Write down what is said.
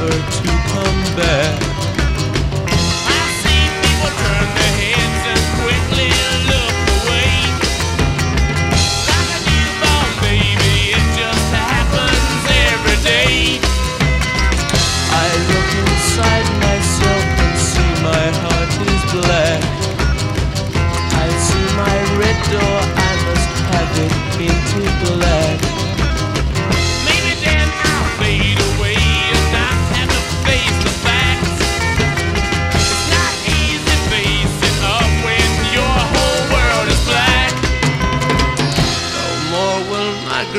never to come back. I see people turn their heads and quickly look away. Like a newborn baby, it just happens every day. I look inside myself and see my heart is black. I see my red door, I must have it painted